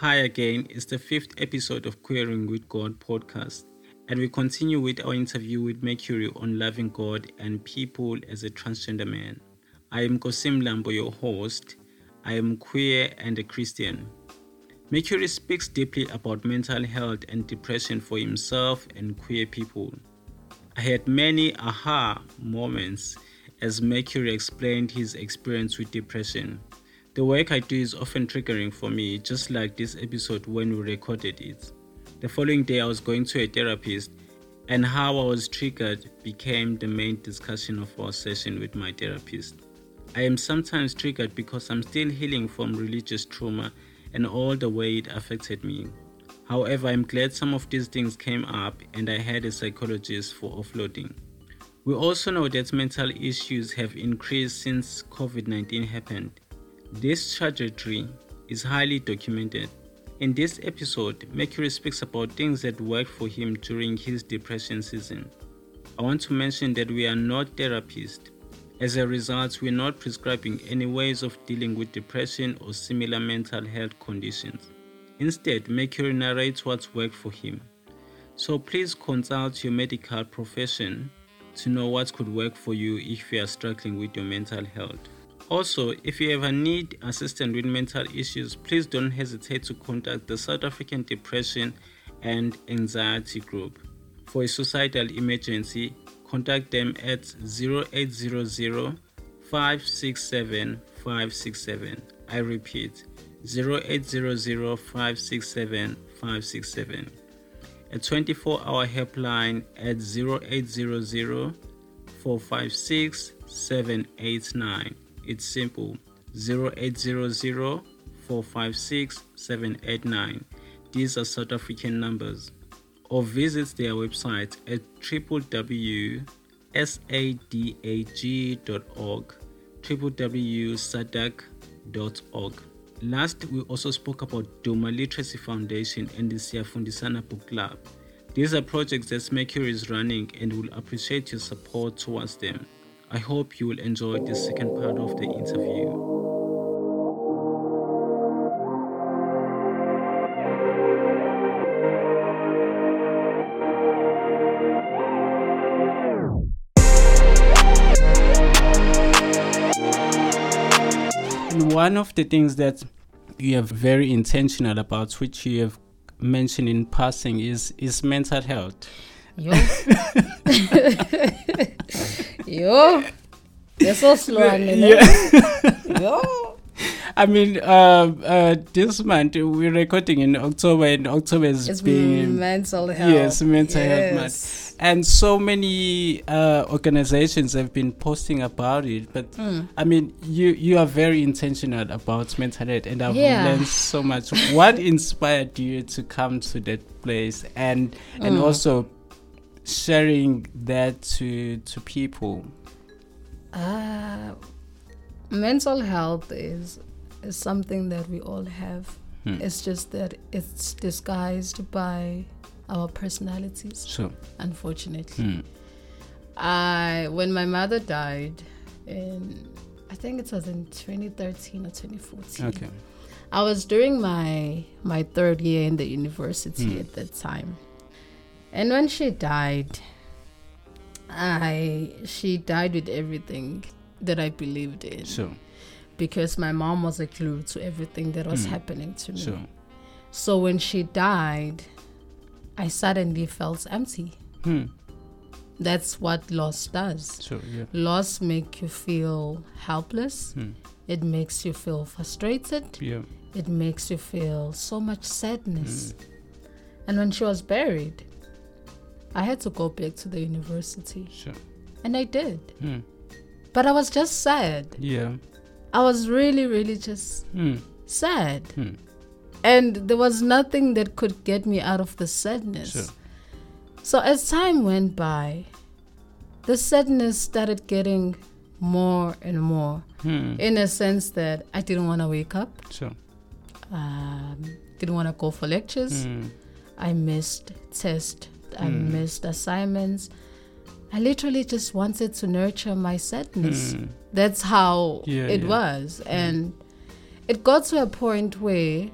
Hi again, it's the fifth episode of Queering with God podcast, and we continue with our interview with Mercury on loving God and people as a transgender man. I am Nkosi Mlambo, your host. I am queer and a Christian. Mercury speaks deeply about mental health and depression for himself and queer people. I had many aha moments as Mercury explained his experience with depression. The work I do is often triggering for me, just like this episode when we recorded it. The following day, I was going to a therapist, and how I was triggered became the main discussion of our session with my therapist. I am sometimes triggered because I'm still healing from religious trauma and all the way it affected me. However, I'm glad some of these things came up and I had a psychologist for offloading. We also know that mental issues have increased since COVID 19 happened. This trajectory is highly documented. In this episode, Mercury speaks about things that worked for him during his depression season. I want to mention that we are not therapists. As a result, we're not prescribing any ways of dealing with depression or similar mental health conditions. Instead, Mercury narrates what's worked for him. So please consult your medical profession to know what could work for you if you are struggling with your mental health. Also, if you ever need assistance with mental issues, please don't hesitate to contact the South African Depression and Anxiety Group. For a suicidal emergency, contact them at 0800 567 567. I repeat 0800 567 567. A 24 hour helpline at 0800 456 789. It's simple 0800 456 789. These are South African numbers. Or visit their website at www.sadag.org, www.sadag.org. Last, we also spoke about Duma Literacy Foundation and the Siyafundisana Book Club. These are projects that Mercury is running and will appreciate your support towards them. I hope you will enjoy the second part of the interview. one of the things that you are very intentional about, which you have mentioned in passing, is is mental health. Yo. Yo. Eso silwane. Yeah. Yo. I mean, uh, uh, this month we're recording in October, and October is it's being mental health. Yes, mental yes. health month, and so many uh, organizations have been posting about it. But mm. I mean, you you are very intentional about mental health, and I've yeah. learned so much. what inspired you to come to that place, and and mm. also sharing that to to people? Uh, mental health is is something that we all have. Hmm. It's just that it's disguised by our personalities. Sure. Unfortunately. Hmm. I when my mother died in I think it was in 2013 or 2014. Okay. I was during my my third year in the university Hmm. at that time. And when she died, I she died with everything that I believed in. Sure. Because my mom was a clue to everything that was Mm. happening to me. Sure. So when she died, I suddenly felt empty. Hmm. That's what loss does. Sure. Yeah. Loss make you feel helpless. Hmm. It makes you feel frustrated. Yeah. It makes you feel so much sadness. Hmm. And when she was buried, I had to go back to the university. Sure. And I did. Hmm. But I was just sad. Yeah. I was really, really just Hmm. sad. Hmm. And there was nothing that could get me out of the sadness. Sure. So as time went by, the sadness started getting more and more Hmm. in a sense that I didn't want to wake up, Sure. um, didn't want to go for lectures. Hmm. I missed tests, I Hmm. missed assignments. I literally just wanted to nurture my sadness. Hmm. That's how Yeah, it yeah. was. And it got to a point where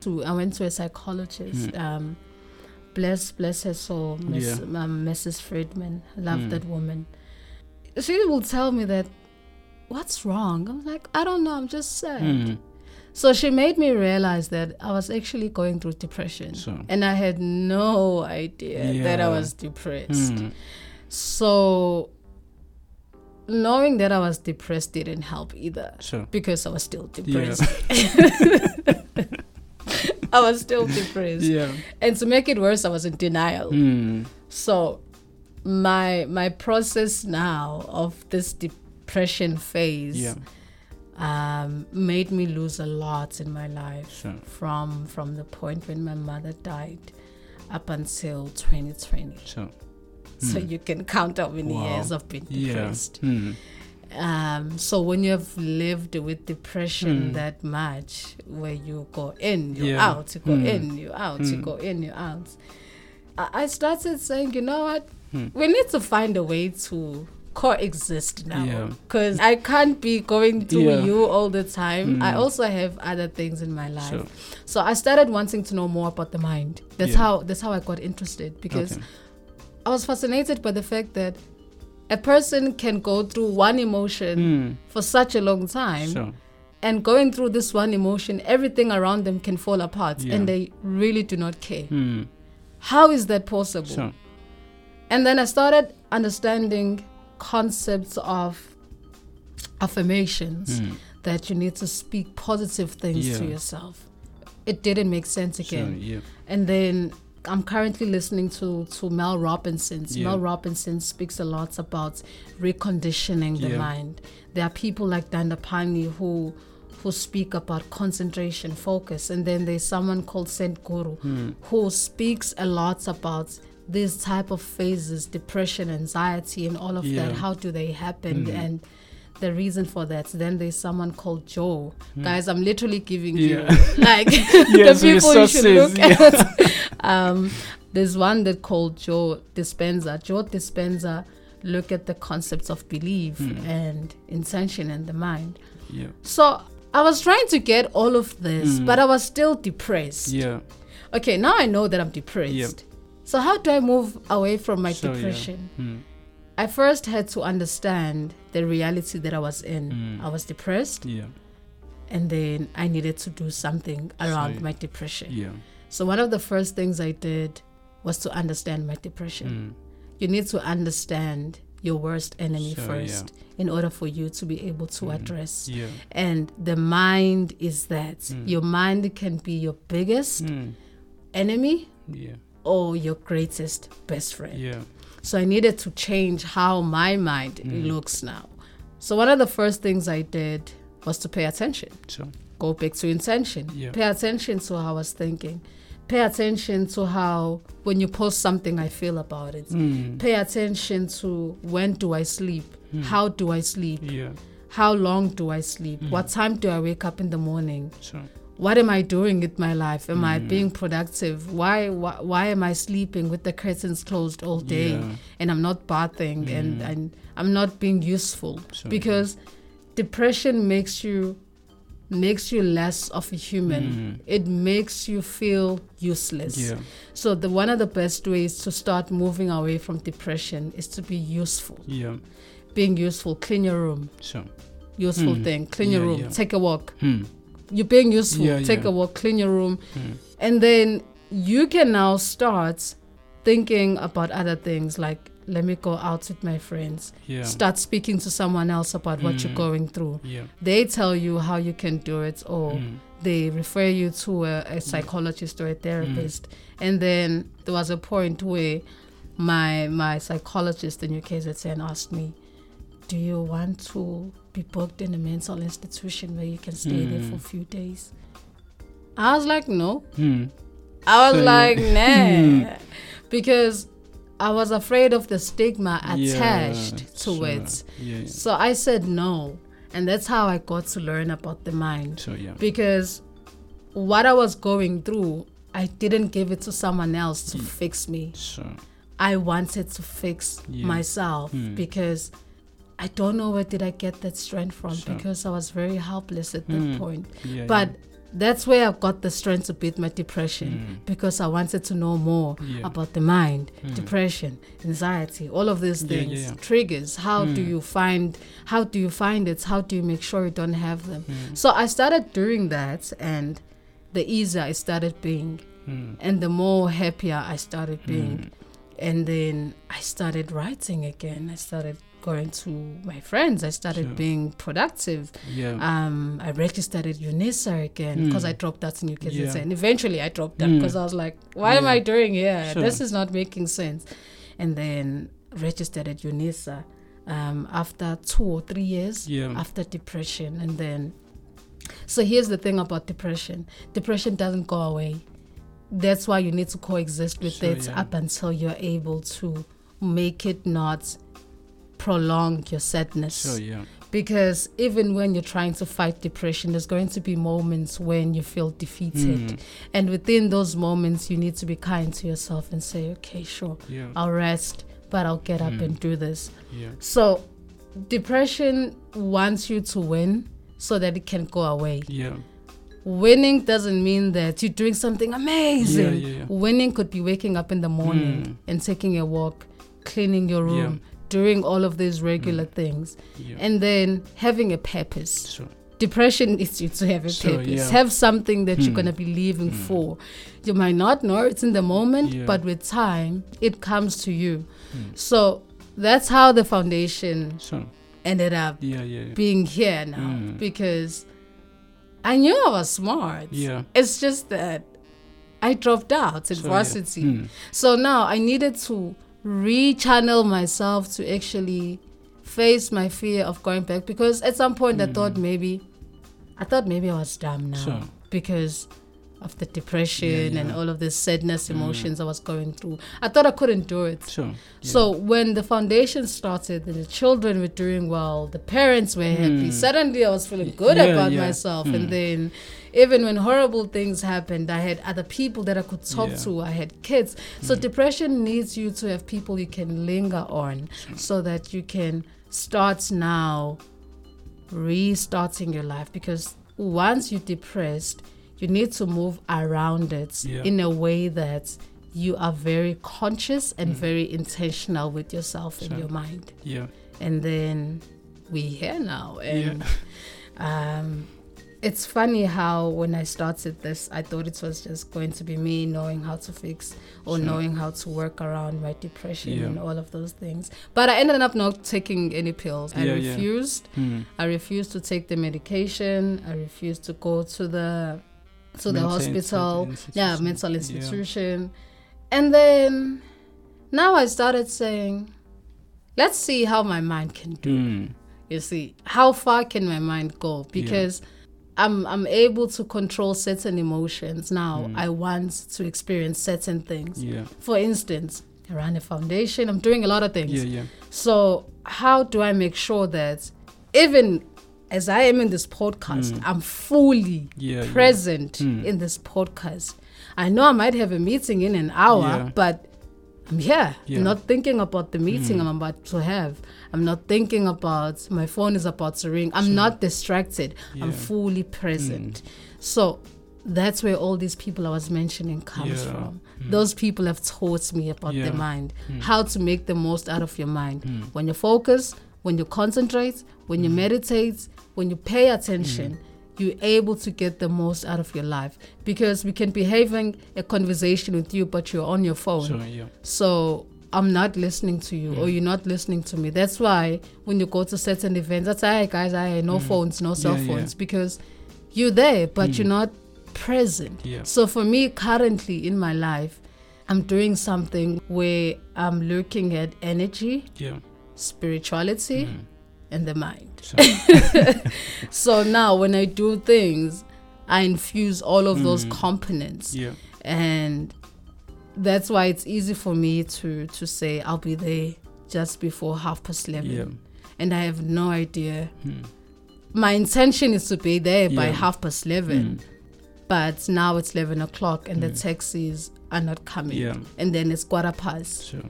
to I went to a psychologist. Um, bless bless her soul, Miss, Yeah. um, Mrs. Friedman. Love Mm. that woman. She will tell me that what's wrong. I'm like I don't know. I'm just sad. So she made me realize that I was actually going through depression, So. and I had no idea that I was depressed. Mm. So knowing that I was depressed didn't help either because I was still Yeah. depressed. I was still depressed. Yeah. And to make it worse, I was in denial. Mm. So my my process now of this depression phase Yeah. Um, made me lose a lot in my life Sure. from from the point when my mother died up until 2020. So. So Mm. you can count how many Wow. years I've been Yeah. depressed. Mm. Um, so when you have lived with depression Mm. that much, where you go in, you're Yeah. out, you go in, you're out, you go in, you're out. I, started saying, you know what? We need to find a way to coexist now because I can't be going to Yeah. you all the time. I Mm. also have other things in my life. So. So I started wanting to know more about the mind. That's Yeah. how that's how I got interested because Okay. I was fascinated by the fact that a person can go through one emotion Mm. for such a long time So. and going through this one emotion everything around them can fall apart Yeah. and they really do not care Mm. how is that possible So. and then i started understanding concepts of affirmations Mm. that you need to speak positive things to yourself it didn't make sense again Yeah. and then I'm currently listening to to Mel Robinson. Yeah. Mel Robinson speaks a lot about reconditioning the Yeah. mind. There are people like Dandapani who who speak about concentration, focus, and then there's someone called Sadhguru Mm. who speaks a lot about these type of phases, depression, anxiety, and all of Yeah. that. How do they happen? Mm. And the reason for that. Then there's someone called Joe. Guys, I'm literally giving. Yeah. you like the people you should look yeah. at. um, there's one that called Joe Dispenza. Joe Dispenza look at the concepts of belief Hmm. and intention in the mind. Yeah. So I was trying to get all of this, Mm. but I was still depressed. Yeah. Okay, now I know that I'm depressed. Yeah. So how do I move away from my So, yeah. depression? Mm. I first had to understand the reality that I was in. Mm. I was depressed, Yeah. and then I needed to do something around So, my depression. Yeah. So one of the first things I did was to understand my depression. Mm. You need to understand your worst enemy Sure, first in order for you to be able to Mm. address. Yeah. And the mind is that Mm. your mind can be your biggest Mm. enemy Yeah. Or your greatest best friend. Yeah. So I needed to change how my mind Mm. looks now. So one of the first things I did was to pay attention. So. Go back to intention. Yeah. Pay attention to how I was thinking. Pay attention to how when you post something I feel about it. Mm. Pay attention to when do I sleep? Mm. How do I sleep? Yeah. How long do I sleep? Mm. What time do I wake up in the morning? So. What am I doing with my life? Am I Mm. being productive? Why, why why am I sleeping with the curtains closed all day Yeah. and I'm not bathing and, Mm. and I'm not being useful? So, because depression makes you makes you less of a human. Mm. It makes you feel useless. Yeah. So the one of the best ways to start moving away from depression is to be useful. Yeah. Being useful, clean your room. So. Useful Mm. thing, clean your room, yeah. take a walk. Mm. You're being useful, Yeah, take yeah. a walk, clean your room. Mm. And then you can now start thinking about other things like let me go out with my friends. Yeah. Start speaking to someone else about what you're Mm. going through. Yeah. They tell you how you can do it or Mm. they refer you to a, a psychologist or a therapist. And then there was a point where my my psychologist in UKZN asked me, Do you want to be booked in a mental institution where you can stay there for a Mm. few days? I was like, No. Mm. I was So like, nah. because I was afraid of the stigma Yeah, attached to sure. it. Yeah. yeah. So I said no. And that's how I got to learn about the mind. So yeah. Because what I was going through, I didn't give it to someone else to Mm. fix me. So. I wanted to fix Yeah. myself Mm. because I don't know where did I get that strength from Sure. because I was very helpless at that Mm. point. Yeah. But that's where I got the strength to beat my depression because I wanted to know more Mm. Yeah. about the mind, depression, anxiety, all of these Yeah, yeah, things, yeah. triggers. How do Mm. you find? How do you find it? How do you make sure you don't have them? Mm. So I started doing that, and the easier I started being, Mm. and the more happier I started being, Mm. and then I started writing again. I started going to my friends. I started Sure. being productive. Yeah. Um, I registered at UNISA again because Mm. I dropped out in UKZN. Yeah. And eventually I dropped out Mm. because I was like, what am I doing here? Sure. This is not making sense. And then registered at UNISA um, after two or three years Yeah. after depression. And then, so here's the thing about depression depression doesn't go away. That's why you need to coexist with Sure, it yeah. up until you're able to make it not prolong your sadness Sure. Yeah. because even when you're trying to fight depression there's going to be moments when you feel defeated Mm. and within those moments you need to be kind to yourself and say okay sure Yeah. i'll rest but i'll get up Mm. and do this Yeah. so depression wants you to win so that it can go away Yeah. winning doesn't mean that you're doing something amazing Yeah, yeah, yeah. winning could be waking up in the morning Mm. and taking a walk cleaning your room doing all of these regular things Yeah. and then having a purpose. Sure. Depression needs you to have a Sure, purpose. yeah. Have something that you're Hmm. gonna be living Hmm. for. You might not know it's in the moment, Yeah. but with time, it comes to you. Hmm. So that's how the foundation Sure. ended up being here now Hmm. because I knew I was smart. Yeah. It's just that I dropped out in varsity. Mm. So now I needed to rechannel myself to actually face my fear of going back because at some point I thought maybe I thought maybe I was dumb now Mm. Sure. because of the depression Yeah, and all of the sadness emotions I was going through. I thought I couldn't do it. Sure. Yeah. So when the foundation started, and the children were doing well, the parents were happy. Mm. Suddenly, I was feeling good Yeah, about yeah. myself. Mm. And then, even when horrible things happened, I had other people that I could talk Yeah. to. I had kids. So Mm. depression needs you to have people you can linger on, so that you can start now restarting your life. Because once you're depressed, you need to move around it Yeah. in a way that you are very conscious and very intentional with yourself and Mm. Your mind. yeah. And then we're here now. And um, it's funny how when I started this, I thought it was just going to be me knowing how to fix or Sure. knowing how to work around my depression Yeah. and all of those things. But I ended up not taking any pills. I Yeah, yeah. refused. Mm. I refused to take the medication. I refused to go to the to the hospital. Yeah, mental Yeah. institution. And then now I started saying, let's see how my mind can do. Mm. You see, how far can my mind go? Because I'm I'm able to control certain emotions now. Mm. I want to experience certain things. Yeah. For instance, I run a foundation. I'm doing a lot of things. Yeah. Yeah. So, how do I make sure that even as I am in this podcast, Mm. I'm fully Yeah. yeah. present Mm. in this podcast? I know I might have a meeting in an hour, Yeah. but I'm. Yeah. I'm not thinking about the meeting Mm. I'm about to have. I'm not thinking about my phone is about to ring. I'm Sure. not distracted. I'm Mm. fully present. So that's where all these people I was mentioning comes Yeah. from. Mm. Those people have taught me about Yeah. the mind, Mm. how to make the most out of your mind. Mm. When you focus, when you concentrate, when you meditate, when you pay attention, you're able to get the most out of your life. Because we can be having a conversation with you, but you're on your phone. Sure. Yeah. So I'm not listening to you, or you're not listening to me. That's why when you go to certain events, that's hey guys, I no Mm. phones, no cell Yeah, phones, because you're there, but Mm. you're not present. So for me, currently in my life, I'm doing something where I'm looking at energy, Yeah. spirituality, Mm. And the mind. Sure. So now when I do things, I infuse all of those Mm. components yeah. and that's why it's easy for me to to say I'll be there just before half past eleven, Yeah. and I have no idea. Mm. My intention is to be there by half past eleven, Mm. but now it's eleven o'clock and the Mm. taxis are not coming, Yeah. and then it's quarter past. Sure.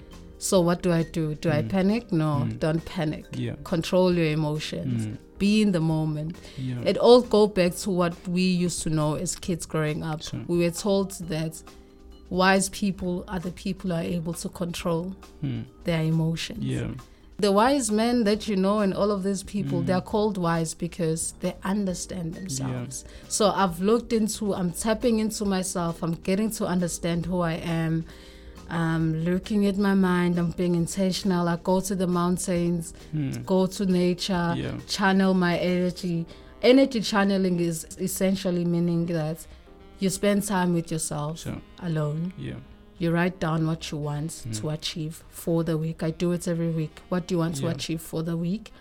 So what do I do? Do I Mm. panic? No, Mm. don't panic. Yeah. Control your emotions. Mm. be in the moment. Yeah. It all go back to what we used to know as kids growing up. Sure. We were told that wise people are the people who are able to control Hmm. their emotions. Yeah. The wise men that you know and all of these people, Mm. they're called wise because they understand themselves. So I've looked into, I'm tapping into myself, I'm getting to understand who I am. I'm looking at my mind, I'm being intentional. I go to the mountains, Hmm. go to nature, Yeah. channel my energy. Energy channeling is essentially meaning that you spend time with yourself alone. Yeah. You write down what you want Mm. to achieve for the week. I do it every week. What do you want to achieve for the week?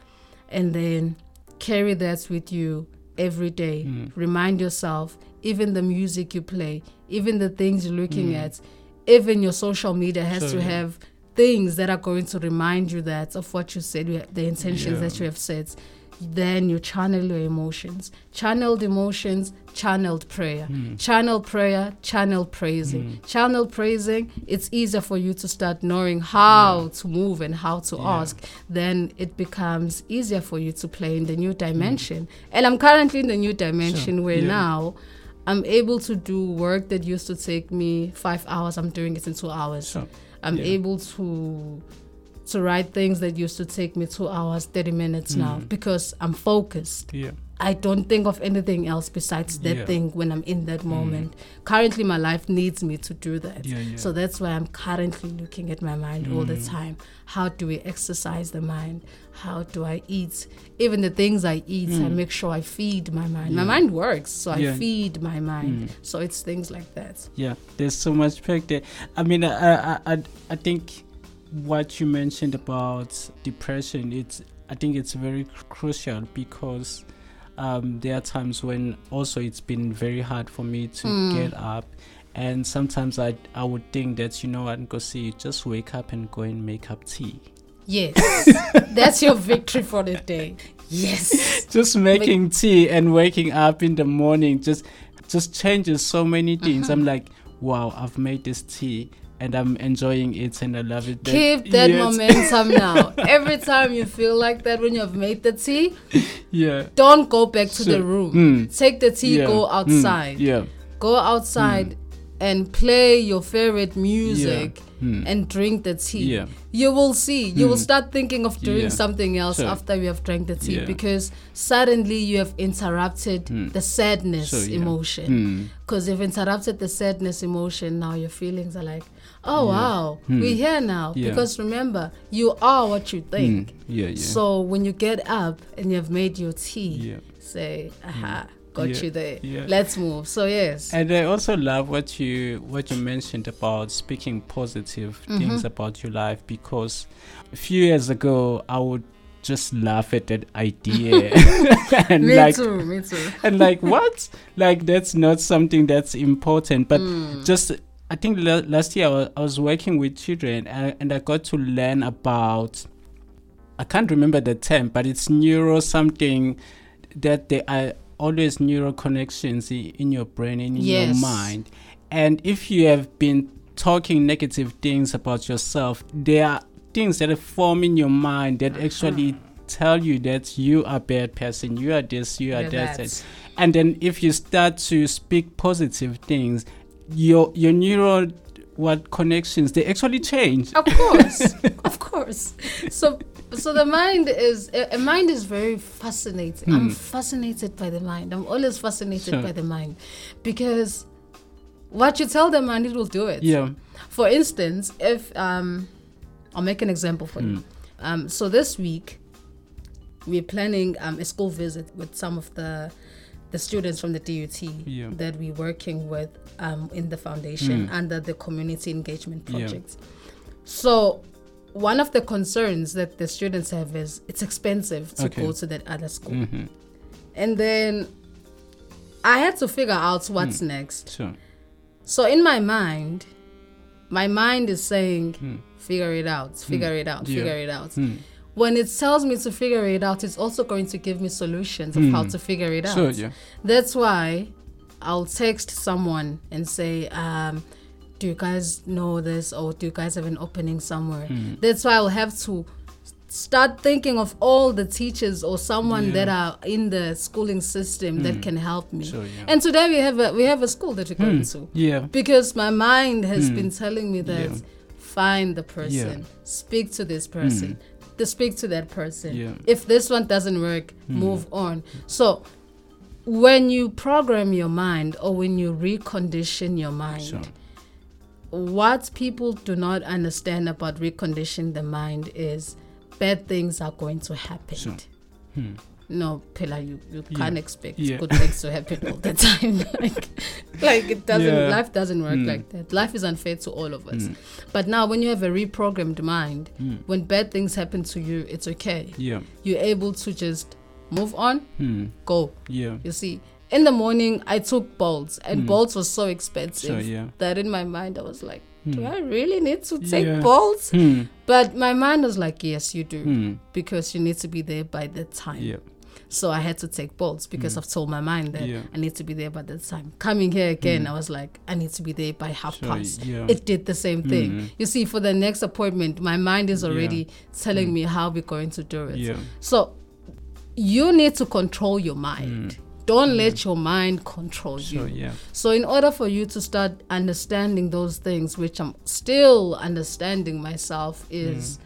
And then carry that with you every day. Mm. Remind yourself, even the music you play, even the things you're looking Mm. at, even your social media has to yeah. have things that are going to remind you that of what you said, the intentions Yeah. that you have said. Then you channel your emotions. Channeled emotions, channeled prayer. Hmm. Channel prayer, channel praising. Mm. Channel praising, it's easier for you to start knowing how Yeah. to move and how to Yeah. ask. Then it becomes easier for you to play in the new Mm. dimension. And I'm currently in the new dimension Sure. where now I'm able to do work that used to take me five hours. I'm doing it in two hours. Sure. I'm Yeah. able to to write things that used to take me two hours, 30 minutes now Mm. because I'm focused. Yeah. I don't think of anything else besides that Yeah. thing when I'm in that Mm. moment. Currently, my life needs me to do that. Yeah. Yeah. So that's why I'm currently looking at my mind all the Mm. time. How do we exercise the mind? How do I eat? Even the things I eat, I Mm. make sure I feed my mind. My mind works, so I feed my mind. Mm. So it's things like that. Yeah, there's so much back there. I mean, I, I, I, I think what you mentioned about depression, it's, I think it's very cr- crucial because um, there are times when also it's been very hard for me to Mm. get up. And sometimes I, I would think that, you know what, go see, just wake up and go and make up tea. Yes, that's your victory for the day. Yes. just making tea and waking up in the morning just just changes so many things. I'm like, wow, I've made this tea and I'm enjoying it and I love it. That- Keep that momentum now. Every time you feel like that when you have made the tea, Yeah. don't go back to So- the room. Mm, Take the tea, yeah, go mm, outside. yeah. Go outside and play your favorite music mm, and drink the tea. yeah. You will see. You will Mm. start thinking of doing Yeah. something else after you have drank the tea Yeah. because suddenly you have interrupted Mm. the sadness yeah. emotion. Mm, Because you've interrupted the sadness emotion, now your feelings are like, oh Yeah. wow, Hmm. we're here now. Yeah. Because remember, you are what you think. mm, yeah, yeah. So when you get up and you've made your tea, yeah. say, aha, got Yeah. you there. Let's move. So yes. And I also love what you what you mentioned about speaking positive Mm-hmm. things about your life because a few years ago I would just laugh at that idea and me like too, me too. and like what like that's not something that's important but Mm. just i think la- last year I wa- I was working with children and, and i got to learn about i can't remember the term but it's neuro something that there are always neural connections in your brain and in Yes. your mind and if you have been talking negative things about yourself there are things that are forming your mind that uh-huh. actually tell you that you are a bad person you are this you are that and then if you start to speak positive things your your neural what connections they actually change Of course, of course. So, so the mind is a a mind is very fascinating. I'm Hmm. fascinated by the mind. I'm always fascinated Sure. by the mind because what you tell the mind, it will do it. yeah For instance, if um, I'll make an example for you. Mm. Um, so this week we're planning um, a school visit with some of the the students from the DUT Yeah. that we're working with um, in the foundation Mm. under the community engagement Yeah. So one of the concerns that the students have is it's expensive to Okay. go to that other school. hmm And then I had to figure out what's next. sure So in my mind, my mind is saying, Hmm. figure it out, figure it out, Yeah. figure it out. Hmm. When it tells me to figure it out, it's also going to give me solutions of how Hmm. to figure it out. sure yeah That's why I'll text someone and say, um, do you guys know this or do you guys have an opening somewhere? Hmm. That's why I'll have to start thinking of all the teachers or someone Yeah. that are in the schooling system that can help me. Sure, yeah. And today we have a we have a school that we're going to Yeah. because my mind has been telling me that Yeah. find the person, speak to this person, to speak to that person. Yeah. If this one doesn't work, hmm. move on. So when you program your mind or when you recondition your mind, Sure. what people do not understand about reconditioning the mind is bad things are going to happen. Sure. Hmm. No, Pela, you, you Yeah. can't expect Yeah. good things to happen all the time. like, like it doesn't. Yeah. Life doesn't work Mm. like that. Life is unfair to all of us. Mm. But now, when you have a reprogrammed mind, Mm. when bad things happen to you, it's okay. Yeah. You're able to just move on, Hmm. go. Yeah. You see, in the morning, I took bolts, and Mm. bolts was so expensive. Yeah. that in my mind, I was like, do Hmm. I really need to take Yeah. bolts? Hmm. But my mind was like, yes, you do, Hmm. because you need to be there by that time. So I had to take bolts because mm. I've told my mind that Yeah. I need to be there by that time. Coming here again, mm. I was like, I need to be there by half Sure, past. yeah. It did the same thing. Mm. You see, for the next appointment, my mind is Yeah. already telling mm. me how we're going to do it. Yeah. So you need to control your mind. Don't let your mind control Mm. Sure. you. Yeah. So, in order for you to start understanding those things, which I'm still understanding myself, is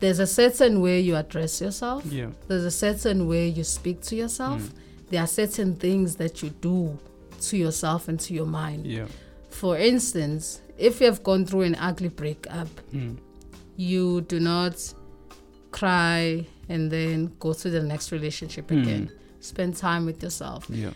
there's a certain way you address yourself, Mm. Yeah. there's a certain way you speak to yourself, there are certain things that you do to yourself and to your mind. Yeah. For instance, if you have gone through an ugly breakup, Hmm. you do not cry and then go to the next relationship Hmm. again. Spend time with yourself Yeah.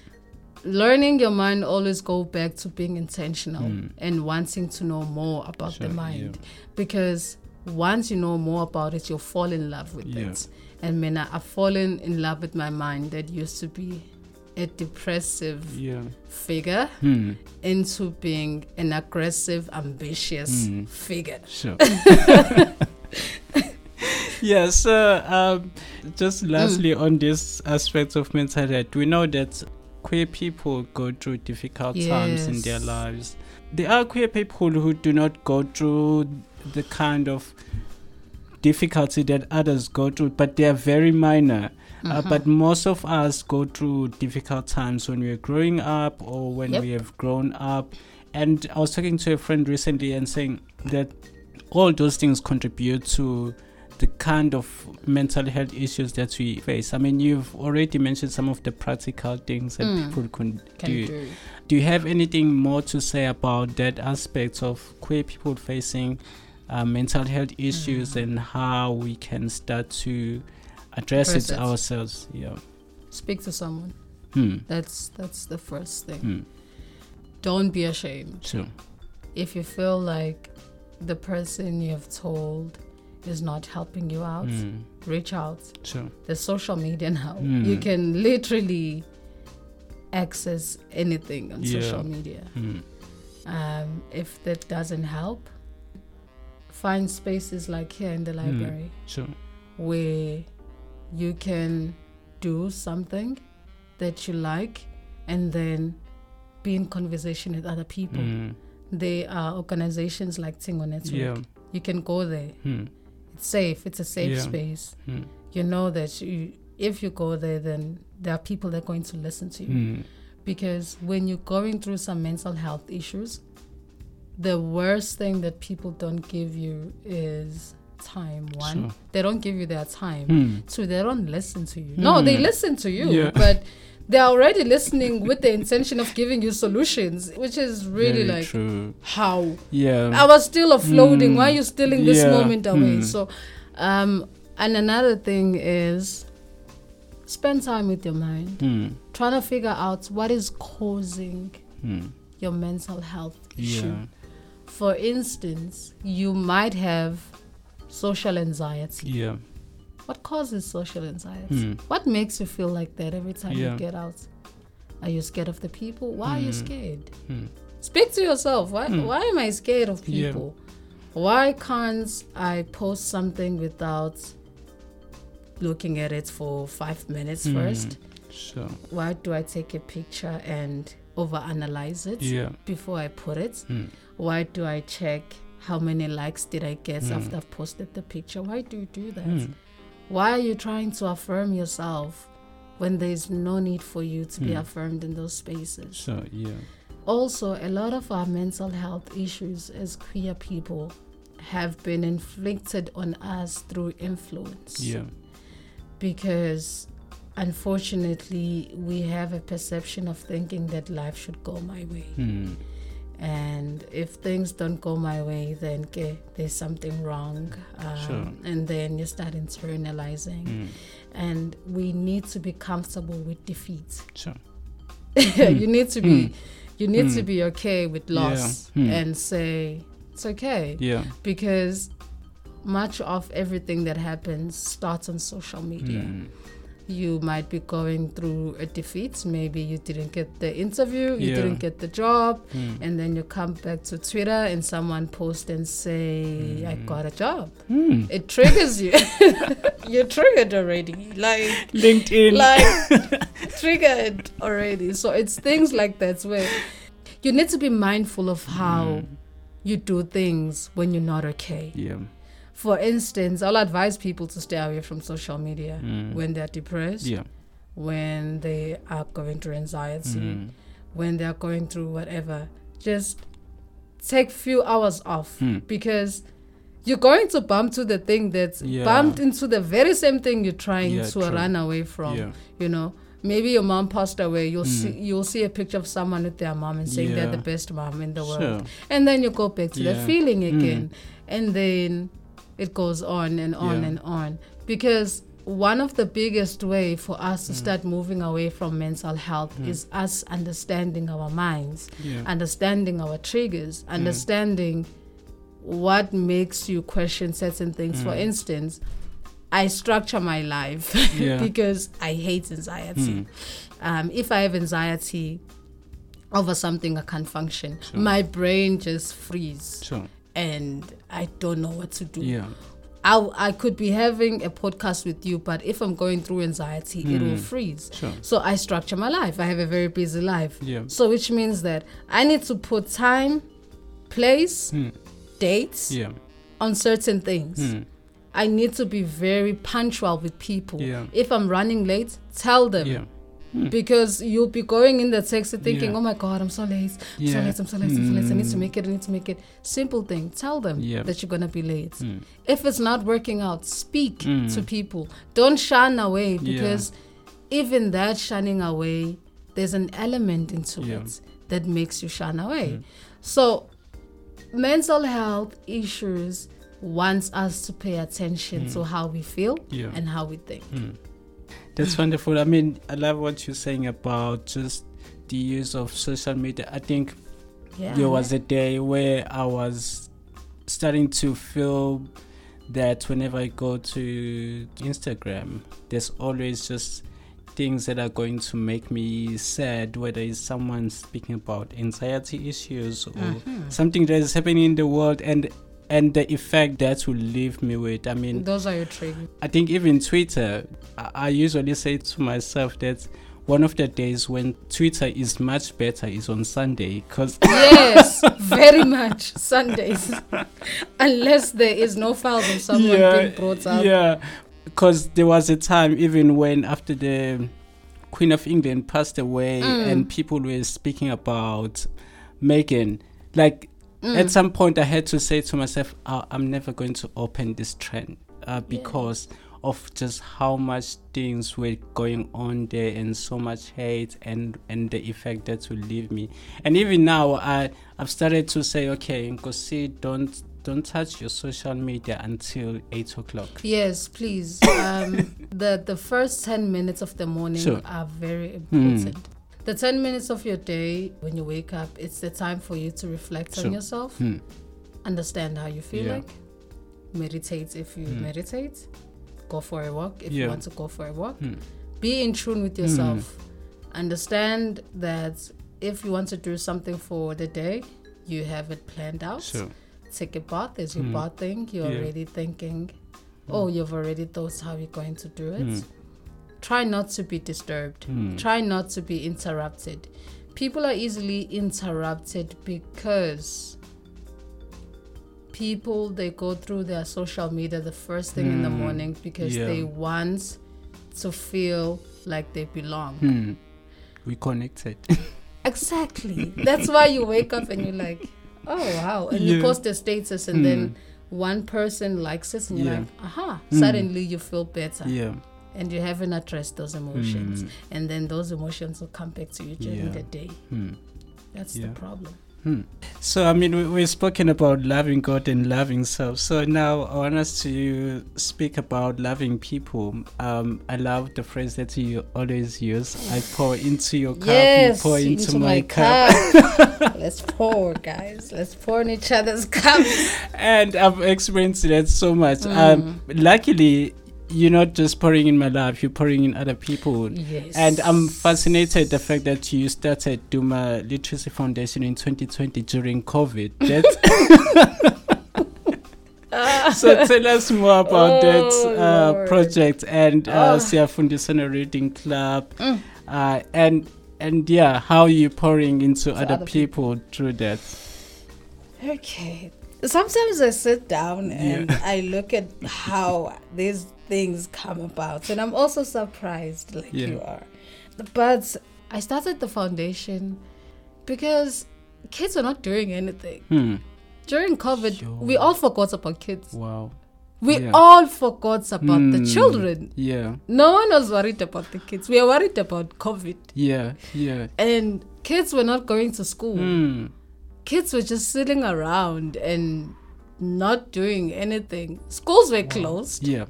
learning your mind always go back to being intentional Mm. and wanting to know more about Sure, the mind because once you know more about it you'll fall in love with Yeah. it and when I, i've fallen in love with my mind that used to be a depressive Yeah. figure Hmm. into being an aggressive ambitious Mm. figure Sure. yeah, so um, just lastly on this aspect of mental health, we know that queer people go through difficult times in their lives. There are queer people who do not go through the kind of difficulty that others go through, but they are very minor. Uh, Mm-hmm. but most of us go through difficult times when we're growing up or when Yep. we have grown up. And I was talking to a friend recently and saying that all those things contribute to the kind of mental health issues that we face. I mean, you've already mentioned some of the practical things that Mm. people can, can do. do Do you have anything more to say about that aspect of queer people facing uh, mental health issues and how we can start to address, it, ourselves? Yeah. speak to someone Hmm. that's that's the first thing Hmm. don't be ashamed Sure. if you feel like the person you have told is not helping you out, Hmm. reach out. Sure. There's social media now. Mm. You can literally access anything on Yeah. social media. Hmm. Um, if that doesn't help, find spaces like here in the library Sure. where you can do something that you like and then be in conversation with other people. Hmm. There are organizations like Tingo Network. Yeah. You can go there. Hmm. It's safe. It's a safe Yeah. space. Hmm. You know that you, if you go there, then there are people that are going to listen to you. Hmm. Because when you're going through some mental health issues, the worst thing that people don't give you is time. One, Sure. they don't give you their time. Hmm. Two, they don't listen to you. No, they Hmm. listen to you, Yeah. but they're already listening with the intention of giving you solutions, which is really Very like true. how Yeah. I was still offloading. Mm. Why are you stealing this Yeah. moment away? Mm. So, um, and another thing is spend time with your mind, Hmm. trying to figure out what is causing Hmm. your mental health issue. Yeah. For instance, you might have social anxiety. Yeah. What causes social anxiety? Hmm. What makes you feel like that every time Yeah. you get out? Are you scared of the people? Why are you Mm. scared? Hmm. Speak to yourself. Why, Mm. why am I scared of Yeah. people? Why can't I post something without looking at it for five minutes Mm. first? Sure. Why do I take a picture and overanalyze it Yeah. before I put it? Hmm. Why do I check how many likes did I get Mm. after I've posted the picture? Why do you do that? Mm. Why are you trying to affirm yourself when there's no need for you to be Mm. affirmed in those spaces? So yeah. Also, a lot of our mental health issues as queer people have been inflicted on us through influence. Yeah. Because unfortunately, we have a perception of thinking that life should go my way. Mm. And if things don't go my way, then okay, there's something wrong. Um, Sure. And then you start internalizing. Mm. And we need to be comfortable with defeat. Sure. you need to be Mm. you need to Mm. be okay with loss Yeah. Mm. and say it's okay Yeah. because much of everything that happens starts on social media Mm. You might be going through a defeat maybe you didn't get the interview you Yeah. didn't get the job Mm. and then you come back to twitter and someone posts and say i Mm. got a job Mm. it triggers you you're triggered already like LinkedIn. like triggered already. So it's things like that where you need to be mindful of how Mm. you do things when you're not okay. Yeah. For instance, I'll advise people to stay away from social media Mm. when they're depressed, Yeah. when they are going through anxiety, Mm. when they're going through whatever. Just take few hours off Mm. because you're going to bump to the thing that's Yeah. bumped into the very same thing you're trying Yeah, to true. run away from Yeah. you know maybe your mom passed away you'll Mm. see you'll see a picture of someone with their mom and saying they're the best mom in the world Sure. and then you go back to that feeling Mm. again and then it goes on and on Yeah. and on because one of the biggest way for us to Mm. start moving away from mental health Mm. is us understanding our minds Yeah. understanding our triggers Mm. understanding what makes you question certain things for Mm. instance i structure my life Yeah. because i hate anxiety Mm. um, if i have anxiety over something i can't function Sure. my brain just freeze Sure. and i don't know what to do Yeah. I, I could be having a podcast with you but if i'm going through anxiety it will Mm. freeze Sure. so i structure my life i have a very busy life Yeah. so which means that I need to put time, place, Mm. dates Yeah. on certain things. Mm. I need to be very punctual with people. Yeah. If I'm running late, tell them. Yeah. Hmm. Because you'll be going in the taxi thinking, Yeah. oh my God, I'm so late. I'm so late, I'm so late, I'm so late. I need to Mm. make it, I need to make it. Simple thing. Tell them Yeah. that you're going to be late. Mm. If it's not working out, speak to hmm. people. Don't shun away Yeah. because even that shunning away, there's an element into Yeah. it that makes you shun away. Hmm. So, mental health issues wants us to pay attention to how we feel. Yeah. and how we think. That's wonderful. I mean, I love what you're saying about just the use of social media. I think Yeah. there was a day where I was starting to feel that whenever I go to Instagram, there's always just things that are going to make me sad, whether it's someone speaking about anxiety issues or Mhm. something that is happening in the world and and the effect that will leave me with. I mean, Those are your triggers. I think even Twitter, I, I usually say to myself that one of the days when Twitter is much better is on Sunday because yes, very much. Sundays. Unless there is no files of someone being brought up. yeah, because there was a time even when after the Queen of England passed away Mm. and people were speaking about Meghan, like Mm. at some point I had to say to myself, "Ah, I'm never going to open this trend uh, because of just how much things were going on there and so much hate and and the effect that will leave me. And even now, I I've started to say, okay, Nkosi, don't don't touch your social media until eight o'clock. Yes, please. Um, the the first ten minutes of the morning Sure. are very important. The ten minutes of your day when you wake up, it's the time for you to reflect on yourself, Hmm. understand how you feel Yeah. like, meditate if you Hmm. meditate, go for a walk if you want to go for a walk. Hmm. Be in tune with yourself. Understand that if you want to do something for the day, you have it planned out. Take a bath as you Hmm. bathing, you're Yeah. already thinking, oh, you've already thought how you're going to do it. Hmm. Try not to be disturbed. Hmm. Try not to be interrupted. People are easily interrupted because people they go through their social media the first thing in the morning because Yeah. they want to feel like they belong. Hmm. We connected. Exactly. That's why you wake up and you're like, oh wow, and you post a status and then one person likes it and you're Yeah. like, aha. Suddenly you feel better yeah. And you haven't addressed those emotions, Mm. and then those emotions will come back to you during Yeah. the day. Hmm. That's Yeah. the problem. Hmm. So, I mean, we, we've spoken about loving God and loving self. So now I want us to speak about loving people. Um, I love the phrase that you always use. I pour into your cup, you pour into, my, cup. cup. Let's pour, guys. Let's pour in each other's cups. And I've experienced that so much. Mm. Um, luckily, you're not just pouring in my love, you're pouring in other people. Yes. And I'm fascinated the fact that you started Duma Literacy Foundation in 2020 during COVID. So tell us more about Oh, that uh, project and uh, Oh. Siyafundisana Reading Club, Mm. uh, and and yeah, how you pouring into other, other people through that. Okay. Sometimes I sit down and I look at how these things come about, and I'm also surprised, like Yeah. you are. But I started the foundation because kids were not doing anything. Hmm. During COVID, Sure. we all forgot about kids. Wow. We Yeah. all forgot about the Hmm. children. Yeah. No one was worried about the kids. We were worried about COVID. Yeah. Yeah. And kids were not going to school. Hmm. kids were just sitting around and not doing anything. Schools were closed. Yeah.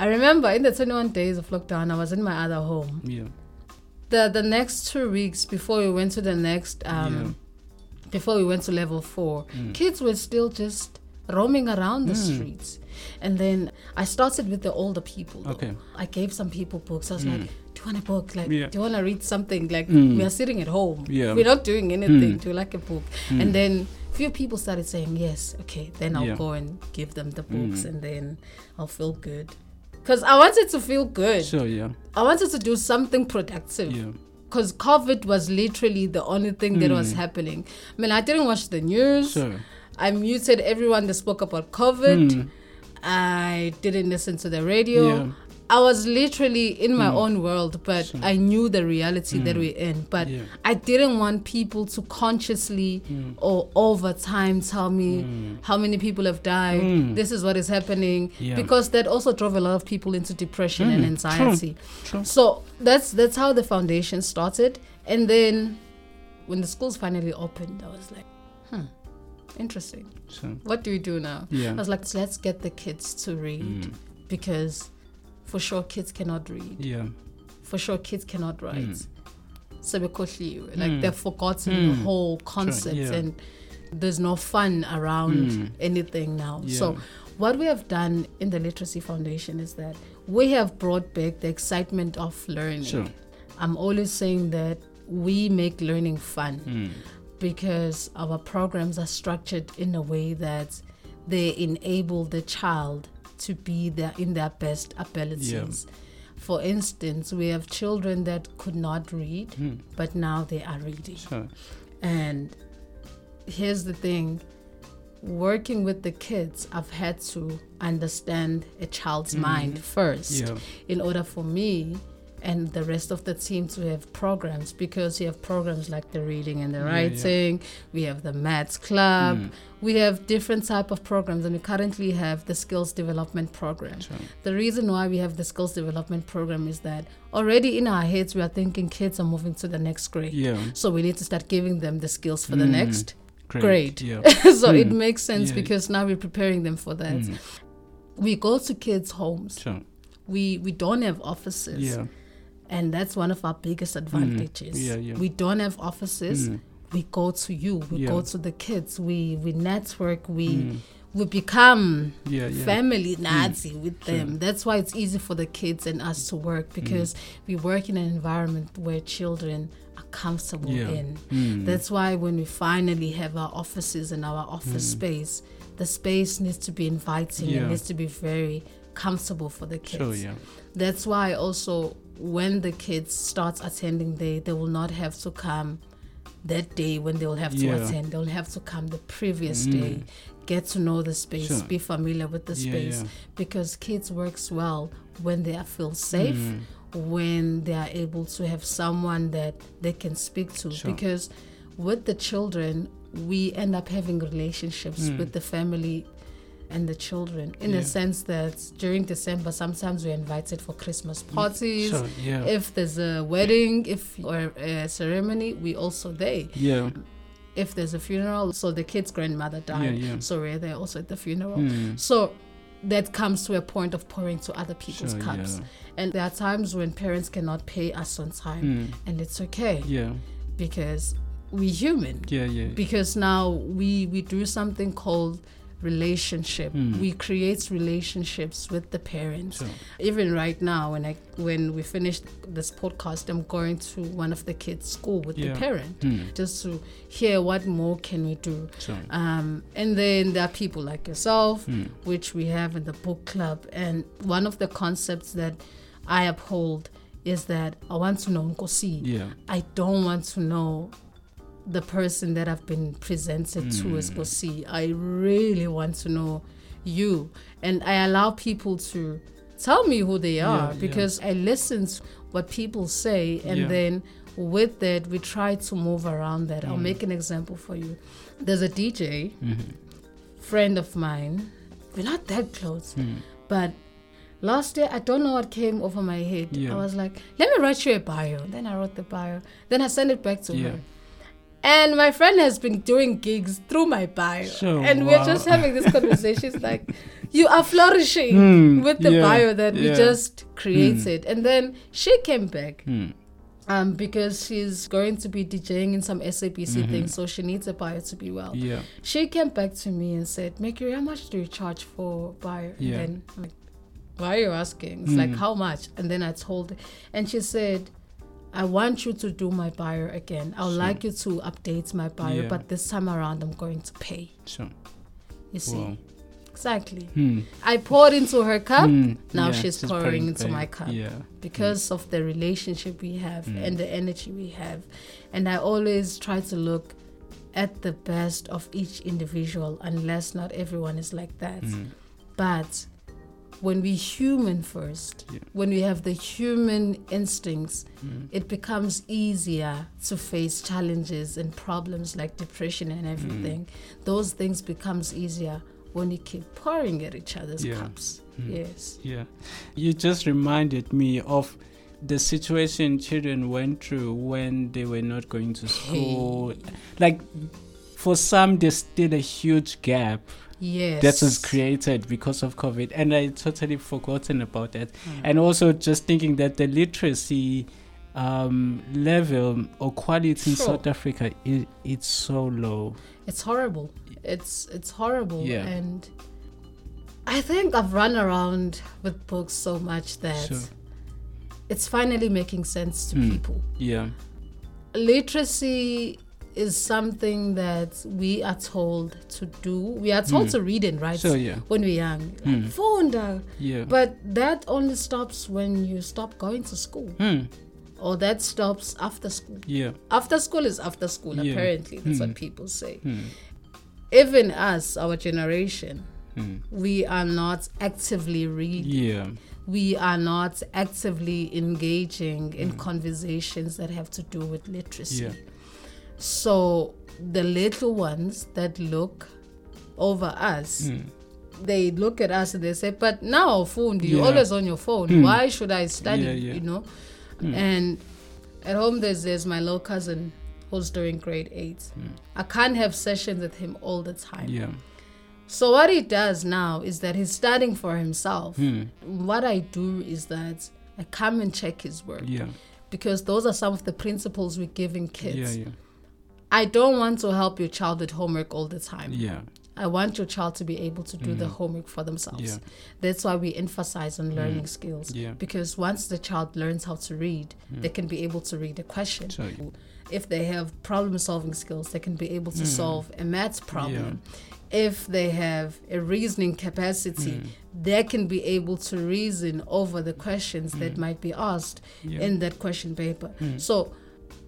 I remember in the 21 days of lockdown, I was in my other home. Yeah. The the next two weeks before we went to the next, um, before we went to level four, Mm. kids were still just roaming around the streets. And then I started with the older people. though. Okay. I gave some people books. I was like, "Do you want a book? Like, Yeah. do you want to read something? Like, Mm. we are sitting at home. Yeah. We're not doing anything. Mm. Do you like a book?" And then few people started saying yes. Okay, then I'll Yeah. go and give them the books, Mm. and then I'll feel good. Because I wanted to feel good. Sure. Yeah. I wanted to do something productive Yeah. because COVID was literally the only thing that was happening. I mean, I didn't watch the news. Sure. I muted everyone that spoke about COVID. Hmm. I didn't listen to the radio. Yeah. Hmm. I was literally in my own world, but I knew the reality that we're in. But Hmm. Yeah. I didn't want people to consciously or over time tell me how many people have died. Mm. This is what is happening Yeah. because that also drove a lot of people into depression and Mm, anxiety. True. So that's that's how the foundation started. And then when the schools finally opened, I was like, hmm, interesting. Sure. What do we do now? Yeah. I was like, let's get the kids to read Mm. because for sure kids cannot read. Yeah. For sure kids cannot write. Mm. Sebekhohliwe. Like Mm. they've forgotten the Mm. whole concept yeah. and there's no fun around Mm. anything now. Yeah. So what we have done in the Literacy Foundation is that we have brought back the excitement of learning. Sure. I'm always saying that we make learning fun Mm. because our programs are structured in a way that they enable the child to be there in their best abilities. For instance, we have children that could not read, Mm. but now they are reading. Sure. And here's the thing working with the kids, I've had to understand a child's mind first Yeah. in order for me and the rest of the team to have programs because you have programs like the reading and the Yeah, yeah. writing we have the maths club Mm. we have different type of programs and we currently have the skills development program Sure. the reason why we have the skills development program is that already in our heads we are thinking kids are moving to the next grade Yeah. so we need to start giving them the skills for the Mm. next Great. Great. Yeah. so it Mm. makes sense Yeah. because now we're preparing them for that Mm. we go to kids homes Sure. we we don't have offices Yeah. And that's one of our biggest advantages. Mm. Yeah, yeah. We don't have offices. Mm. We go to you. We Yeah. go to the kids. We we network. We Mm. we become family Nazi with Sure. them. That's why it's easy for the kids and us to work because we work in an environment where children are comfortable Yeah. in. Mm. That's why when we finally have our offices and our office space, the space needs to be inviting. Yeah. It needs to be very comfortable for the kids. Sure. Yeah. That's why also when the kids start attending there, they will not have to come that day when they'll have to Yeah. attend. They'll have to come the previous Mm. day, get to know the space, Sure. be familiar with the Yeah, space. yeah. Because kids works well when they feel safe, Mm. when they are able to have someone that they can speak to. Sure. Because with the children, we end up having relationships Mm. with the family and the children in Yeah. a sense that during December sometimes we're invited for Christmas parties. Sure, yeah. If there's a wedding, if or a ceremony, we also there. yeah. If there's a funeral, so the kid's grandmother died, Yeah, yeah. so we're there also at the funeral. Mm. So that comes to a point of pouring to other people's Sure, cups. yeah. And there are times when parents cannot pay us on time, Mm. and it's okay Yeah. because we're human. Yeah, yeah. Because now we we do something called relationship. Mm. We create relationships with the parents. Sure. Even right now, when I when we finish this podcast, I'm going to one of the kids' school with Yeah. the parent Mm. just to hear what more can we do. Sure. Um, and then there are people like yourself, Mm. which we have in the book club. And one of the concepts that I uphold is that I want to know Nkosi. Yeah. I don't want to know the person that I've been presented to Mm. as Kosi. I really want to know you. And I allow people to tell me who they are yeah. because I listen to what people say and Yeah. then with that we try to move around that. I'll Mm. make an example for you. There's a DJ, Mhm. friend of mine. We're not that close. Mm. But last year, I don't know what came over my head. Yeah. I was like, let me write you a bio. Then I wrote the bio. Then I sent it back to Yeah. her. And my friend has been doing gigs through my bio. Sure, and we're wow. just having this conversation. She's like, you are flourishing Mm, with the yeah, bio that we just created. And then she came back. Mm. Um, because she's going to be DJing in some SABC Mhm. things, so she needs a bio to be well. Yeah. She came back to me and said, Mercury, how much do you charge for bio? Yeah. And then I'm like, why are you asking? It's like, Mm. how much? And then I told her. And she said, I want you to do my bio again. I would Sure. like you to update my bio, Yeah. but this time around I'm going to pay. Sure. You see? Wow. Exactly. Hmm. I poured into her cup Hmm. now Yeah, she's pouring into my cup. Yeah. because of the relationship we have Mm. and the energy we have. And I always try to look at the best of each individual, unless not everyone is like that. Mm. But when we human first, Yeah. when we have the human instincts, Mm. it becomes easier to face challenges and problems like depression and everything. Those things becomes easier when you keep pouring at each other's Yeah. cups. Mm. Yes. Yeah. You just reminded me of the situation children went through when they were not going to school. Like, for some, there's still a huge gap Yes. that was created because of COVID. And I totally forgotten about that. Mm. And also just thinking that the literacy um, level or quality in Sure. South Africa is it's so low. It's horrible. It's it's horrible. Yeah. And I think I've run around with books so much that Sure. it's finally making sense to Mm. people. Yeah. Literacy is something that we are told to do. We are told Mm. to read and write So yeah. when we're young. Mm. Funda. Yeah. But that only stops when you stop going to school. Hmm. Or that stops after school. Yeah. After school is after school, Yeah. apparently. That's Hmm. what people say. Hmm. Even us, our generation, Hmm. we are not actively reading. Yeah. We are not actively engaging in Mm. conversations that have to do with literacy. Yeah. So the little ones that look over us, Hmm. they look at us and they say, "But now, phone, you're Yeah. always on your phone. Mm. Why should I study?" Yeah, yeah. You know. Mm. And at home, there's there's my little cousin who's doing grade eight. Mm. I can't have sessions with him all the time. Yeah. So what he does now is that he's studying for himself. Hmm. What I do is that I come and check his work Yeah. because those are some of the principles we're giving kids. Yeah. Yeah. I don't want to help your child with homework all the time. Yeah. I want your child to be able to do the Mhm. homework for themselves. Yeah. That's why we emphasize on learning Mm. skills. Yeah. Because once the child learns how to read, Mm. they can be able to read a question. So If they have problem solving skills, they can be able to Mm. solve a maths problem. If they have a reasoning capacity, Mm. they can be able to reason over the questions that Mm. might be asked Yeah. in that question paper. Mm. So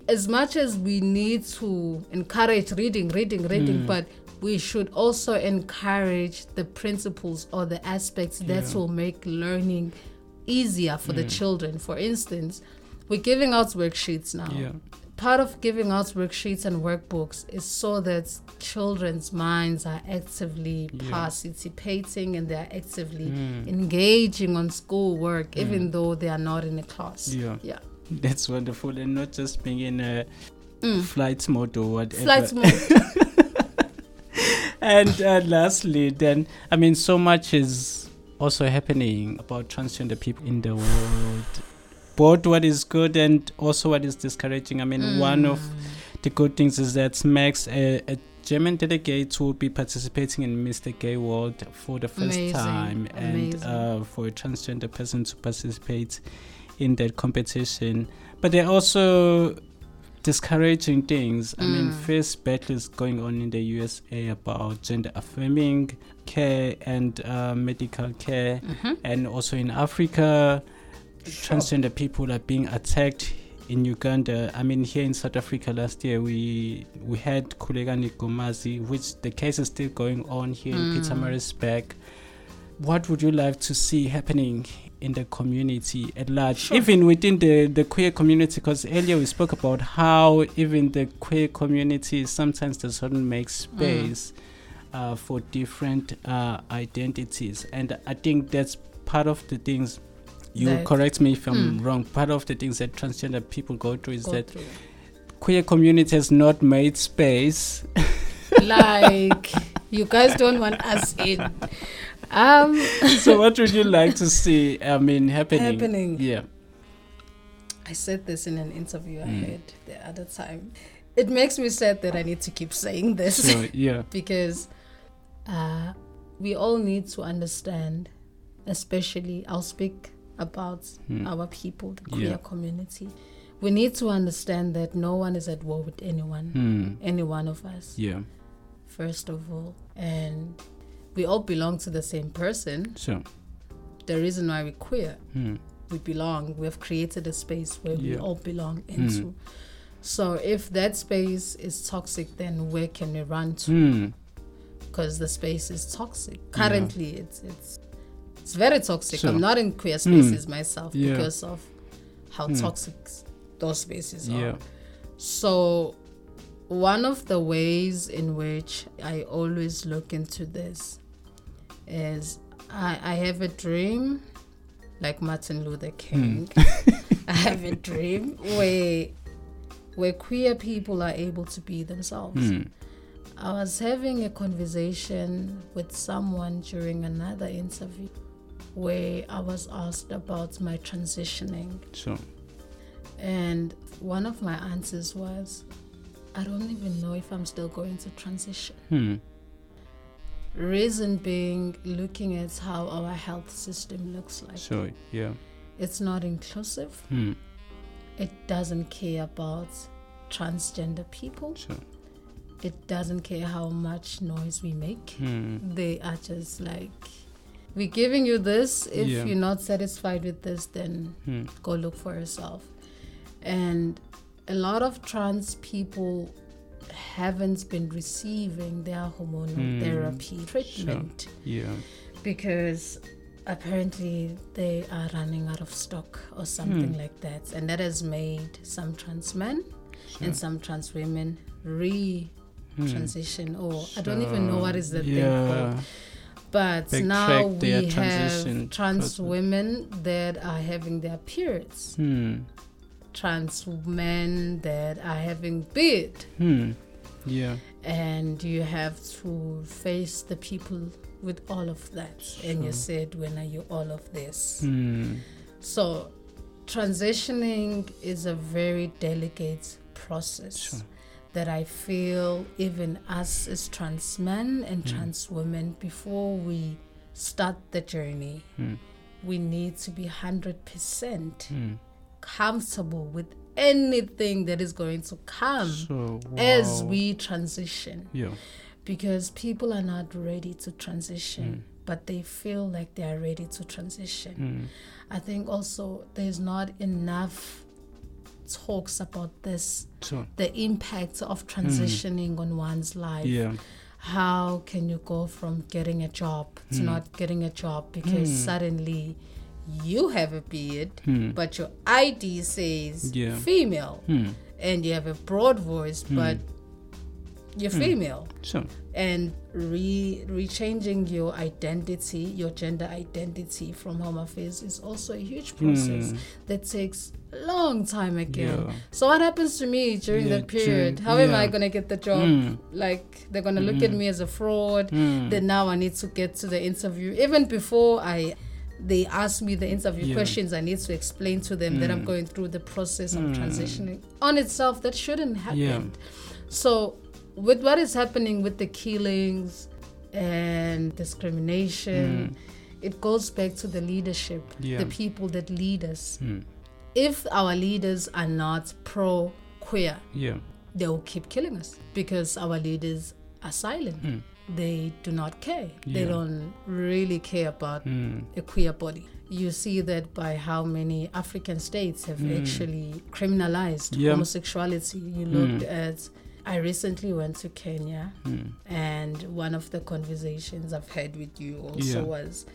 as much as we need to encourage reading, reading, reading, mm. but we should also encourage the principles or the aspects that Yeah. will make learning easier for the mm. children. For instance, we're giving out worksheets now. Yeah. Part of giving out worksheets and workbooks is so that children's minds are actively Yeah. participating and they're actively Mm. engaging on schoolwork, mm. even though they are not in a class. Yeah. Yeah. That's wonderful. And not just being in a Mm. flight mode or whatever. Flight mode. and uh, lastly, then, I mean, so much is also happening about transgender people in the world. Both what is good and also what is discouraging. I mean, one of the good things is that Max, a, a German delegate, will be participating in Mr. Gay World for the first Amazing, time, and uh, for a transgender person to participate in that competition. But they're also discouraging things. I mean, Mm. first battle is going on in the USA about gender affirming care and uh, medical care, Mhm. and also in Africa, transgender people are being attacked in Uganda. I mean, here in South Africa last year, we we had Kulegani Gomazi, which the case is still going on here in Mm. Pietermaritzburg. What would you like to see happening in the community at large, Sure. even within the, the queer community? Because earlier we spoke about how even the queer community sometimes doesn't make space uh, for different uh, identities, and I think that's part of the things. You That- correct me if I'm Mm. wrong. Part of the things that transgender people go through is Go that through. queer community has not made space. like you guys don't want us in. Um, so what would you like to see? I mean, happening? Happening. Yeah. I said this in an interview I Mm. had the other time. It makes me sad that I need to keep saying this So yeah. because uh, we all need to understand, especially I'll speak about Hmm. our people, the queer Yeah. community. We need to understand that no one is at war with anyone, Hmm. any one of us, Yeah. first of all. And we all belong to the same person. So. The reason why we're queer Hmm. we belong. We have created a space where we all belong into. So if that space is toxic, then where can we run to? Hmm. Because the space is toxic. Currently, it's it's it's very toxic. Sure. I'm not in queer spaces myself Yeah. because of how Hmm. toxic those spaces are. So, one of the ways in which I always look into this is I, I have a dream, like Martin Luther King. I have a dream where where queer people are able to be themselves. Hmm. I was having a conversation with someone during another interview where I was asked about my transitioning. So. And one of my answers was, I don't even know if I'm still going to transition. Hmm. Reason being, looking at how our health system looks like, So yeah. it's not inclusive. Hmm. It doesn't care about transgender people. So. It doesn't care how much noise we make. Hmm. They are just like, we're giving you this. If Yeah. you're not satisfied with this, then Hmm. go look for yourself. And a lot of trans people haven't been receiving their hormonal Hmm. therapy treatment Yeah. because apparently they are running out of stock or something Hmm. like that. And that has made some trans men Sure. and some trans women re transition or I don't even know what is the thing called. But Backtrack now we have trans women that are having their periods, Hmm. Trans men that are having beard, Hmm. Yeah. and you have to face the people with all of that. And you said, when are you all of this? Hmm. So, transitioning is a very delicate process Sure. that I feel even us as trans men and Mm. trans women, before we start the journey, Hmm. we need to be 100% Hmm. Comfortable with anything that is going to come So as we transition Yeah. because people are not ready to transition Mm. but they feel like they are ready to transition Hmm. I think also there's not enough talks about this Sure. the impact of transitioning on one's life. Yeah. How can you go from getting a job to not getting a job because suddenly you have a beard, but your ID says Yeah. female, and you have a broad voice, but you're female? Sure. and re rechanging your identity, your gender identity from Home Affairs is also a huge process that takes a long time again. Hmm. Yeah. So what happens to me during Yeah, that period? during- How am I gonna get the job? Mm. Like they're gonna look at me as a fraud. Mm. Then now I need to get to the interview. Even before I they ask me the interview Yeah. questions, I need to explain to them that I'm Mm. going through the process of Mm. transitioning. On itself, that shouldn't happen. Yeah. So, with what is happening with the killings and discrimination, it goes back to the leadership, Yeah. the people that lead us. Mm. If our leaders are not pro queer, Yeah. they will keep killing us because our leaders are silent. Mm. They do not care. They don't really care about Mm. a queer body. You see that by how many African states have actually criminalized Hmm. Yeah. homosexuality. You looked at, I recently went to Kenya, Mm. and one of the conversations I've had with you also Yeah. was,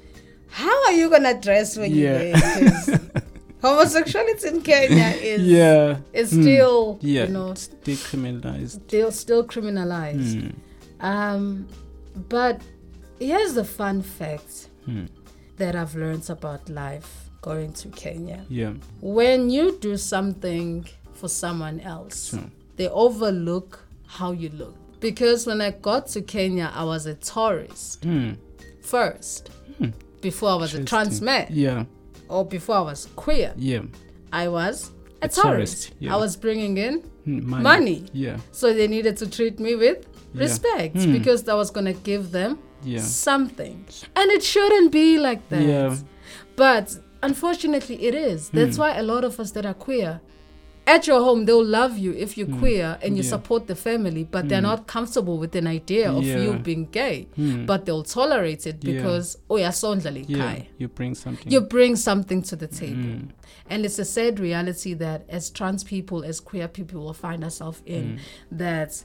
How are you gonna dress when Yeah. you're there? homosexuality in Kenya is Yeah. is Mm. still Yeah. you know still still criminalized. Um, but here's the fun fact Mm. that I've learned about life going to Kenya. Yeah. When you do something for someone else, they overlook how you look. Because when I got to Kenya, I was a tourist Mm. first, Hmm. before I was a trans man Yeah. or before I was queer. Yeah. I was a, A tourist. tourist, yeah. I was bringing in Mm. money. Yeah. So they needed to treat me with Yeah. respect Hmm. because that was going to give them Yeah. something. And it shouldn't be like that. Yeah. But unfortunately, it is. That's Hmm. why a lot of us that are queer, at your home, they'll love you if you're queer and you Hmm. Yeah. support the family, but they're not comfortable with an idea of you being gay. Mm. But they'll tolerate it Yeah. because, oh, yeah, sondlali Yeah. kai. You bring something. You bring something to the table. Mm. And it's a sad reality that as trans people, as queer people, will find ourselves in Mm. that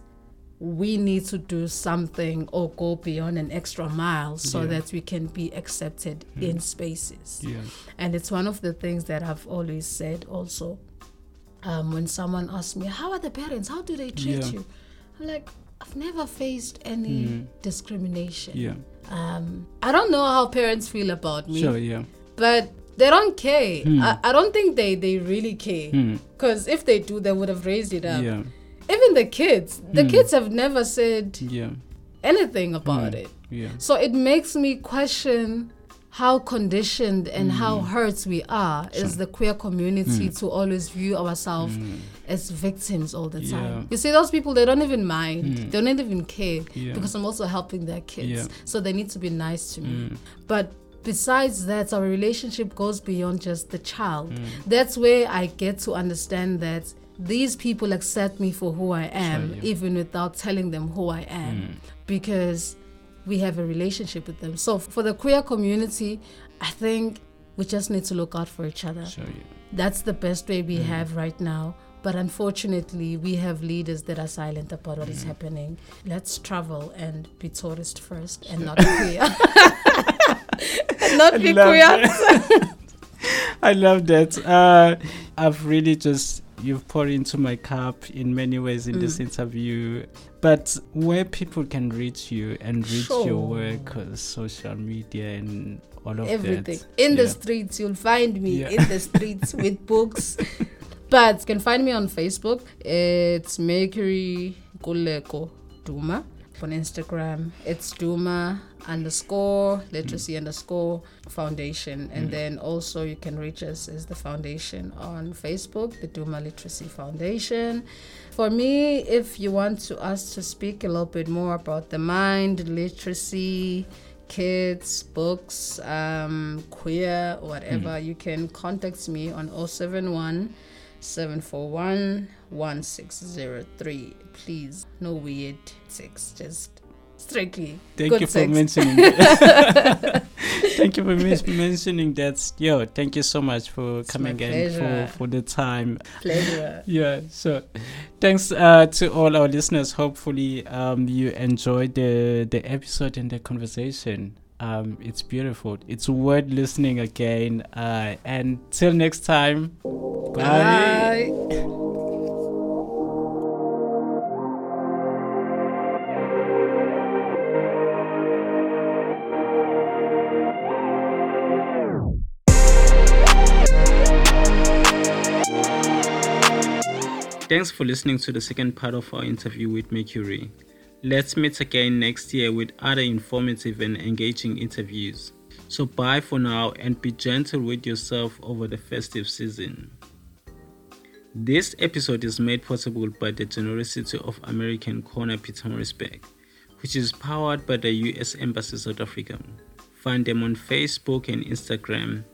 we need to do something or go beyond an extra mile so Yeah. that we can be accepted in spaces. Yeah. And it's one of the things that I've always said also. Um, when someone asks me, How are the parents? How do they treat you? I'm like, I've never faced any Mm. discrimination. Yeah. Um, I don't know how parents feel about me Sure. Yeah. but they don't care. Hmm. I, I don't think they, they really care. Mm. Because if they do, they would have raised it up. Yeah. Even the kids, the Hmm. kids have never said Yeah. anything about Hmm. it. Yeah. So it makes me question how conditioned and how Hmm. hurt we are as the queer community to always view ourselves as victims all the time. Hmm. Yeah. You see, those people, they don't even mind, Mm. they don't even care Yeah. because I'm also helping their kids. So they need to be nice to me. Mm. But besides that, our relationship goes beyond just the child. Mm. That's where I get to understand that these people accept me for who I am, yeah. even without telling them who I am, Mm. because we have a relationship with them. So for the queer community, I think we just need to look out for each other. Sure. Yeah. That's the best way Mm. we have right now. But unfortunately, we have leaders that are silent about what Mm. is happening. Let's travel and be tourist first and not queer. not be queer. I love that. Uh, I've really just you've poured into my cup in many ways in Mm. this interview. But where people can reach you and reach Sure. your work, uh, social media, and all of Everything. that. In the streets, you'll find me Yeah. in the streets with books. But you can find me on Facebook. It's Mercury Kuleko Duma. On Instagram, it's Duma underscore literacy mm. underscore foundation. And mm. then also you can reach us as the foundation on Facebook, the Duma Literacy Foundation. For me, if you want to us to speak a little bit more about the mind, literacy, kids, books, um, queer, whatever, mm. you can contact me on 071 741 1603. Please, no weird sex, just strictly. Thank good you for mentioning that. thank you for mentioning that. Yo, thank you so much for it's coming in for, for the time. Pleasure. yeah. So, thanks uh, to all our listeners. Hopefully, um, you enjoyed the the episode and the conversation. Um, it's beautiful. It's worth listening again. Uh, and till next time. bye. bye. Thanks for listening to the second part of our interview with Mercury. Let's meet again next year with other informative and engaging interviews. So, bye for now and be gentle with yourself over the festive season. This episode is made possible by the generosity of American Corner Pietermaritzburg, which is powered by the US Embassy South Africa. Find them on Facebook and Instagram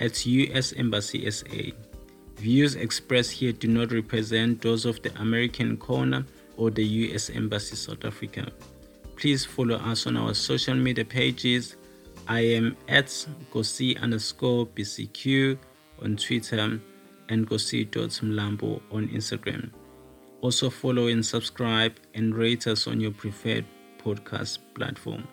at US Embassy SA. Views expressed here do not represent those of the American Corner or the US Embassy South Africa. Please follow us on our social media pages. I am at Nkosi underscore BCQ on Twitter and Nkosi.mlambo on Instagram. Also follow and subscribe and rate us on your preferred podcast platform.